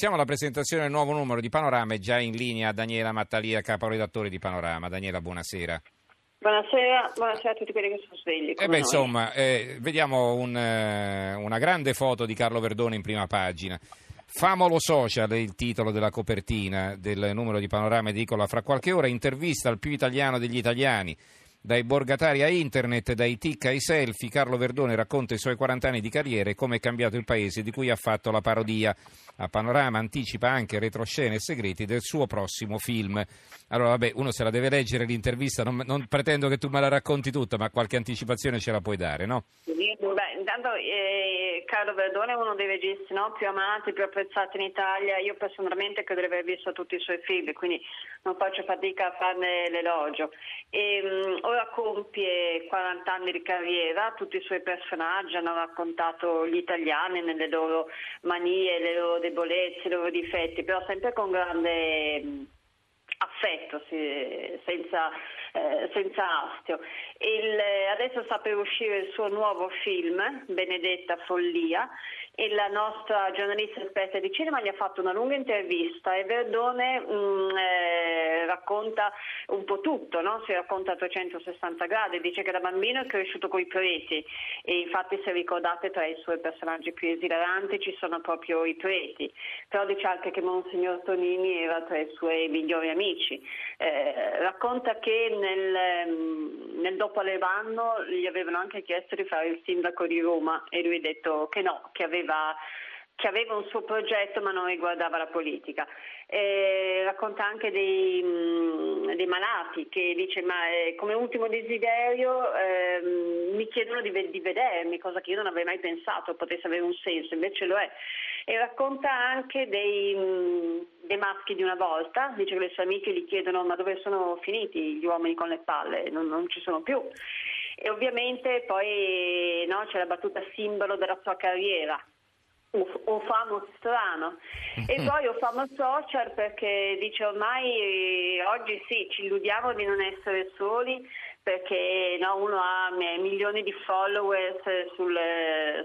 Siamo alla presentazione del nuovo numero di Panorama, è già in linea Daniela Mattalia, caporedattore di Panorama. Daniela, buonasera. Buonasera, buonasera a tutti quelli che sono svegli. Eh beh, insomma, eh, vediamo un, eh, una grande foto di Carlo Verdone in prima pagina. Famolo social è il titolo della copertina del numero di Panorama Edicola. Fra qualche ora intervista al più italiano degli italiani. Dai borgatari a internet, dai tic ai selfie, Carlo Verdone racconta i suoi 40 anni di carriera e come è cambiato il paese di cui ha fatto la parodia. A Panorama anticipa anche retroscene e segreti del suo prossimo film. Allora, vabbè, uno se la deve leggere l'intervista, non, non pretendo che tu me la racconti tutta, ma qualche anticipazione ce la puoi dare, no? Beh, intanto eh, Carlo Verdone è uno dei registi no, più amati, più apprezzati in Italia. Io personalmente credo di aver visto tutti i suoi film, quindi non faccio fatica a farne l'elogio. E, um, ora compie 40 anni di carriera, tutti i suoi personaggi hanno raccontato gli italiani nelle loro manie, le loro debolezze, i loro difetti, però sempre con grande affetto, senza, eh, senza astio. Il, adesso sta per uscire il suo nuovo film, Benedetta Follia, e la nostra giornalista esperta di cinema gli ha fatto una lunga intervista e Verdone mh, mm, eh, racconta un po' tutto, no? si racconta a 360 gradi, dice che da bambino è cresciuto coi preti e infatti se ricordate tra i suoi personaggi più esilaranti ci sono proprio i preti, però dice anche che Monsignor Tonini era tra i suoi migliori amici. Eh, racconta che nel, mm, nel dopo Alevanno gli avevano anche chiesto di fare il sindaco di Roma e lui ha detto che no, che aveva che aveva un suo progetto ma non riguardava la politica. Eh, racconta anche dei, dei, malati che dice ma eh, come ultimo desiderio eh, mi chiedono di, di, vedermi, cosa che io non avrei mai pensato potesse avere un senso, invece lo è. E racconta anche dei, dei maschi di una volta, dice che le sue amiche gli chiedono ma dove sono finiti gli uomini con le palle, non, non ci sono più. E ovviamente poi no, c'è la battuta simbolo della sua carriera, o famo strano e poi o famo social perché dice ormai oggi sì ci illudiamo di non essere soli perché no, uno ha milioni di followers sul,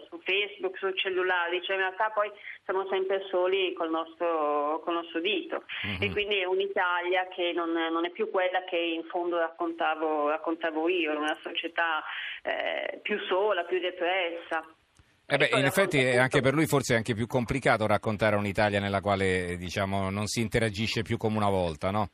su Facebook, sul cellulare, dice in realtà poi siamo sempre soli col nostro, col nostro dito mm-hmm. e quindi è un'Italia che non, non, è più quella che in fondo raccontavo, raccontavo io, una società eh, più sola, più depressa. Eh beh, in effetti è anche per lui forse è anche più complicato raccontare un'Italia nella quale diciamo, non si interagisce più come una volta, no?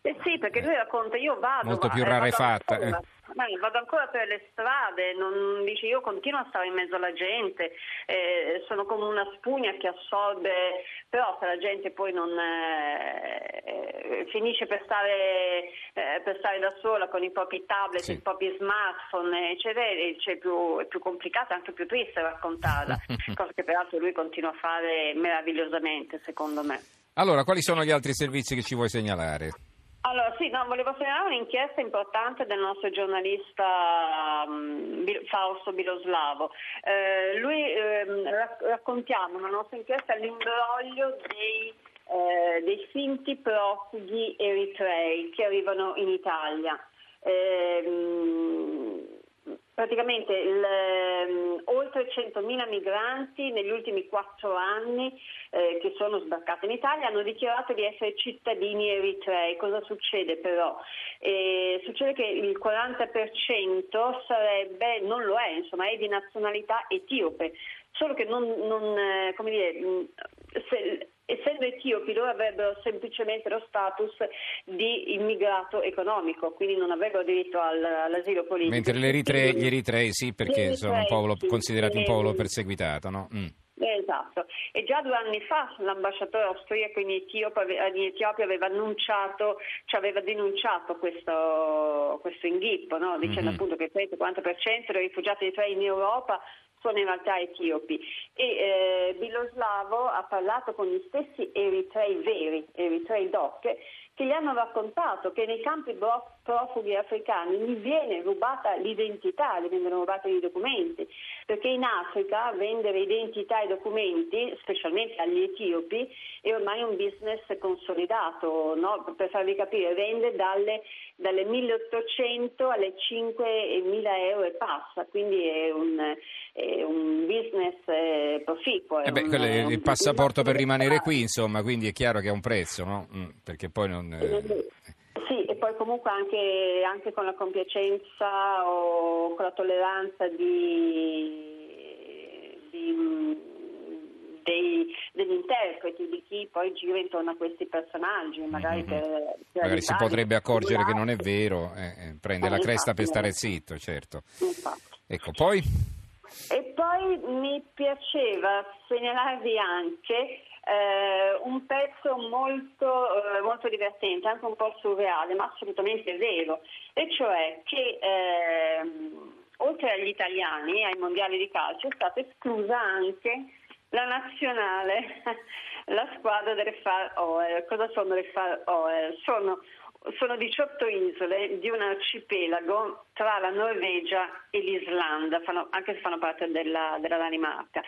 Eh sì, perché lui racconta, io vado... Molto più rarefatta. Eh. Ma vado ancora per le strade, non, dice, io continuo a stare in mezzo alla gente, eh, sono come una spugna che assorbe, però se la gente poi non eh, finisce per stare, eh, per stare, da sola con i propri tablet, sì. i propri smartphone, eccetera, è più, è più complicato e anche più triste raccontarla, cosa che peraltro lui continua a fare meravigliosamente secondo me. Allora, quali sono gli altri servizi che ci vuoi segnalare? Allora, sì, no, volevo segnalare un'inchiesta importante del nostro giornalista um, Fausto Biloslavo. Eh, lui eh, raccontiamo una nostra inchiesta all'imbroglio dei, eh, dei finti profughi eritrei che arrivano in Italia. Eh, praticamente il, um, oltre 100.000 migranti negli ultimi quattro anni eh, che sono sbarcati in Italia hanno dichiarato di essere cittadini eritrei. Cosa succede però? Eh, succede che il 40% sarebbe, non lo è, insomma, è di nazionalità etiope, solo che non, non eh, dire, se, essendo etiopi loro avrebbero semplicemente lo status di immigrato economico, quindi non avrebbero diritto al, all'asilo politico. Mentre gli eritrei, gli eritrei sì, perché sono un popolo, considerati un popolo perseguitato, no? Mm. Esatto, e già due anni fa l'ambasciatore austriaco in Etiopia, in Etiopia aveva annunciato, cioè aveva denunciato questo, questo inghippo, no? dicendo mm-hmm. appunto che il 30-40% dei rifugiati eritrei in Europa sono in realtà etiopi. E eh, Biloslavo ha parlato con gli stessi eritrei veri, eritrei doc, che gli hanno raccontato che nei campi profughi africani gli viene rubata l'identità, gli vengono rubati i documenti, perché in Africa vendere identità e documenti, specialmente agli etiopi, è ormai un business consolidato, no? per farvi capire, vende dalle, dalle 1800 alle 5.000 euro e passa, quindi è un, è un business eh, proficuo. Eh beh, un, è il passaporto per rimanere qui, insomma, quindi è chiaro che ha un prezzo, no? Mm, perché poi non... Eh poi comunque anche, anche, con la compiacenza o con la tolleranza di, di, dei, degli interpreti, di chi poi gira intorno a questi personaggi. Magari, mm-hmm. per, per magari si potrebbe accorgere che non è vero, eh, eh, prende eh, la cresta infatti, per stare zitto, certo. Infatti. Ecco, poi... E poi mi piaceva segnalarvi anche eh, un pezzo molto, eh, molto, divertente, anche un po' surreale, ma assolutamente vero, e cioè che eh, oltre agli italiani ai mondiali di calcio è stata esclusa anche la nazionale, la squadra delle Far Oer. Cosa sono le Far Oer? Sono sono 18 isole di un arcipelago tra la Norvegia e l'Islanda, fanno, anche se fanno parte della, della Danimarca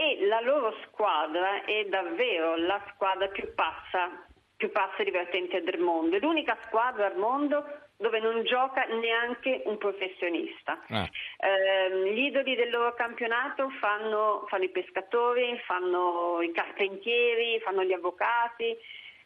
e la loro squadra è davvero la squadra più pazza, più pazza e divertente del mondo. È l'unica squadra al mondo dove non gioca neanche un professionista. Ah. Eh, gli idoli del loro campionato fanno, fanno i pescatori, fanno i carpentieri, fanno gli avvocati,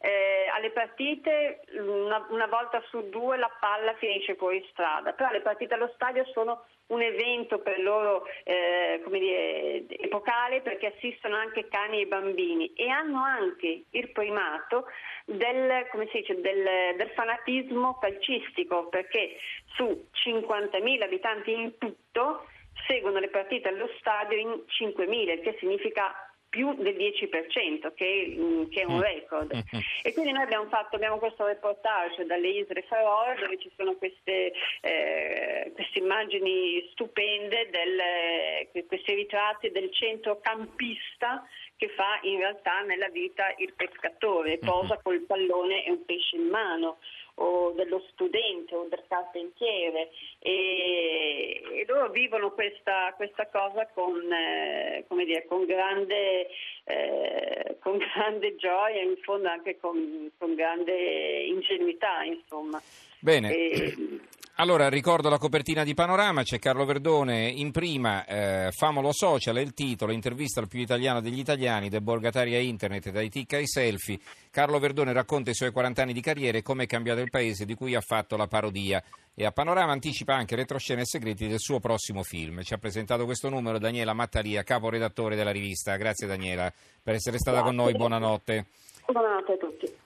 eh, alle partite una, una, volta su due la palla finisce fuori strada, però le partite allo stadio sono un evento per loro eh, dire, epocale perché assistono anche cani e bambini e hanno anche il primato del, dice, del, del fanatismo calcistico perché su 50.000 abitanti in tutto seguono le partite allo stadio in 5.000, che significa più del 10%, che, mm, che è un mm. record. Mm-hmm. E quindi noi abbiamo fatto abbiamo questo reportage dalle isole Faroe dove ci sono queste, eh, queste immagini stupende, del, questi ritratti del centrocampista che fa in realtà nella vita il pescatore, posa col pallone e un pesce in mano o dello studente o del carpentiere e, e loro vivono questa, questa cosa con, eh, dire, con, grande, eh, con, grande, gioia e in fondo anche con, con grande ingenuità insomma. Bene. E, allora ricordo la copertina di Panorama, c'è Carlo Verdone in prima, eh, Famolo Social è il titolo, intervista al più italiano degli italiani, del Borgataria Internet, dai tic ai selfie. Carlo Verdone racconta i suoi 40 anni di carriera e come è cambiato il paese di cui ha fatto la parodia. E a Panorama anticipa anche retroscene e segreti del suo prossimo film. Ci ha presentato questo numero Daniela Mattaria, caporedattore della rivista. Grazie Daniela per essere stata Grazie. con noi, buonanotte. Buonanotte a tutti.